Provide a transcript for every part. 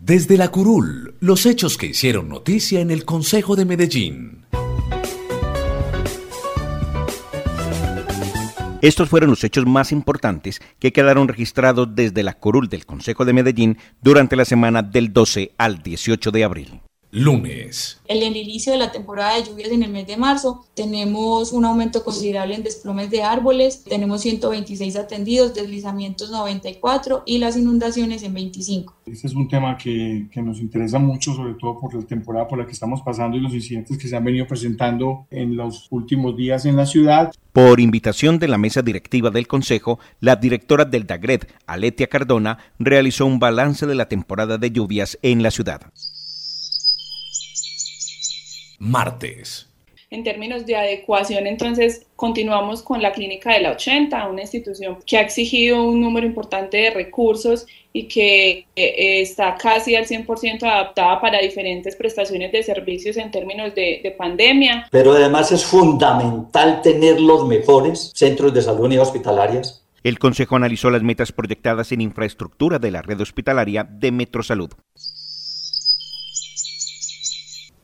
Desde la curul, los hechos que hicieron noticia en el Consejo de Medellín. Estos fueron los hechos más importantes que quedaron registrados desde la curul del Consejo de Medellín durante la semana del 12 al 18 de abril. Lunes. En el inicio de la temporada de lluvias en el mes de marzo tenemos un aumento considerable en desplomes de árboles, tenemos 126 atendidos, deslizamientos 94 y las inundaciones en 25. Este es un tema que, que nos interesa mucho, sobre todo por la temporada por la que estamos pasando y los incidentes que se han venido presentando en los últimos días en la ciudad. Por invitación de la mesa directiva del Consejo, la directora del DAGRED, Aletia Cardona, realizó un balance de la temporada de lluvias en la ciudad martes. En términos de adecuación, entonces, continuamos con la Clínica de la 80, una institución que ha exigido un número importante de recursos y que eh, está casi al 100% adaptada para diferentes prestaciones de servicios en términos de, de, pandemia. Pero además es fundamental tener los mejores centros de salud y hospitalarias. El Consejo analizó las metas proyectadas en infraestructura de la red hospitalaria de Metrosalud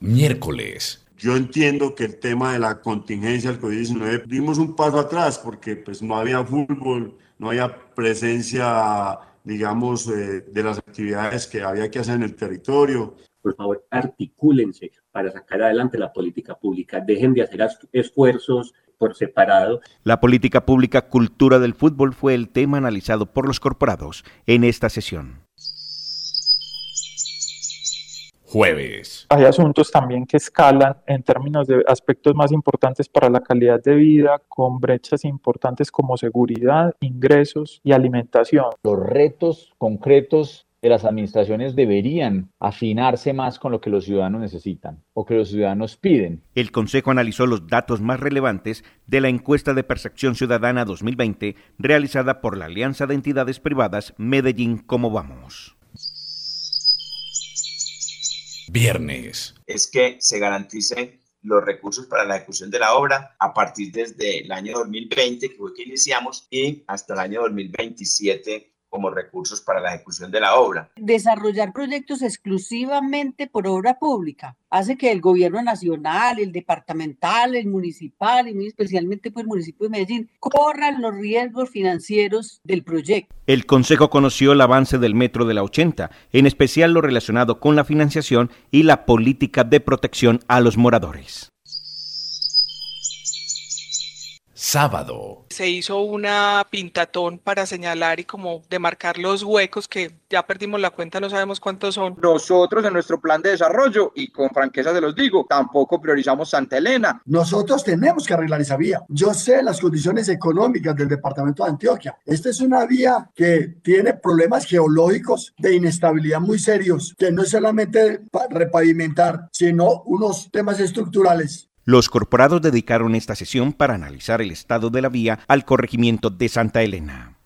miércoles. Yo entiendo que el tema de la contingencia del COVID-19 dimos un paso atrás porque pues no había fútbol, no había presencia, digamos, eh, de las actividades que había que hacer en el territorio. Por favor, articúlense para sacar adelante la política pública. Dejen de hacer esfuerzos por separado. La política pública cultura del fútbol fue el tema analizado por los corporados en esta sesión jueves. Hay asuntos también que escalan en términos de aspectos más importantes para la calidad de vida, con brechas importantes como seguridad, ingresos y alimentación. Los retos concretos de las administraciones deberían afinarse más con lo que los ciudadanos necesitan o que los ciudadanos piden. El Consejo analizó los datos más relevantes de la encuesta de percepción ciudadana 2020 realizada por la Alianza de Entidades Privadas Medellín Cómo Vamos viernes. Es que se garanticen los recursos para la ejecución de la obra a partir desde el año 2020, que fue que iniciamos, y hasta el año 2027 como recursos para la ejecución de la obra. Desarrollar proyectos exclusivamente por obra pública hace que el gobierno nacional, el departamental, el municipal y muy especialmente pues, el municipio de Medellín corran los riesgos financieros del proyecto. El Consejo conoció el avance del metro de la 80, en especial lo relacionado con la financiación y la política de protección a los moradores. Sábado. Se hizo una pintatón para señalar y como demarcar los huecos que ya perdimos la cuenta, no sabemos cuántos son. Nosotros en nuestro plan de desarrollo, y con franqueza se los digo, tampoco priorizamos Santa Elena. Nosotros tenemos que arreglar esa vía. Yo sé las condiciones económicas del departamento de Antioquia. Esta es una vía que tiene problemas geológicos de inestabilidad muy serios, que no es solamente repavimentar, sino unos temas estructurales. Los corporados dedicaron esta sesión para analizar el estado de la vía al corregimiento de Santa Elena.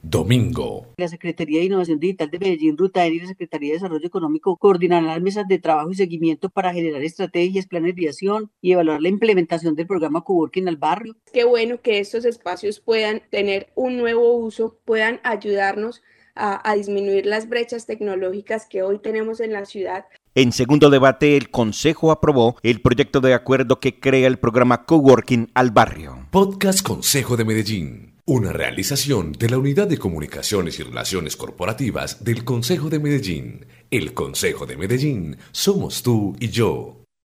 Domingo. La Secretaría de Innovación Digital de Medellín, Ruta y la Secretaría de Desarrollo Económico coordinarán las mesas de trabajo y seguimiento para generar estrategias, planes de acción y evaluar la implementación del programa Coworking al barrio. Qué bueno que estos espacios puedan tener un nuevo uso, puedan ayudarnos a, a disminuir las brechas tecnológicas que hoy tenemos en la ciudad. En segundo debate, el Consejo aprobó el proyecto de acuerdo que crea el programa Coworking al Barrio. Podcast Consejo de Medellín. Una realización de la Unidad de Comunicaciones y Relaciones Corporativas del Consejo de Medellín. El Consejo de Medellín somos tú y yo.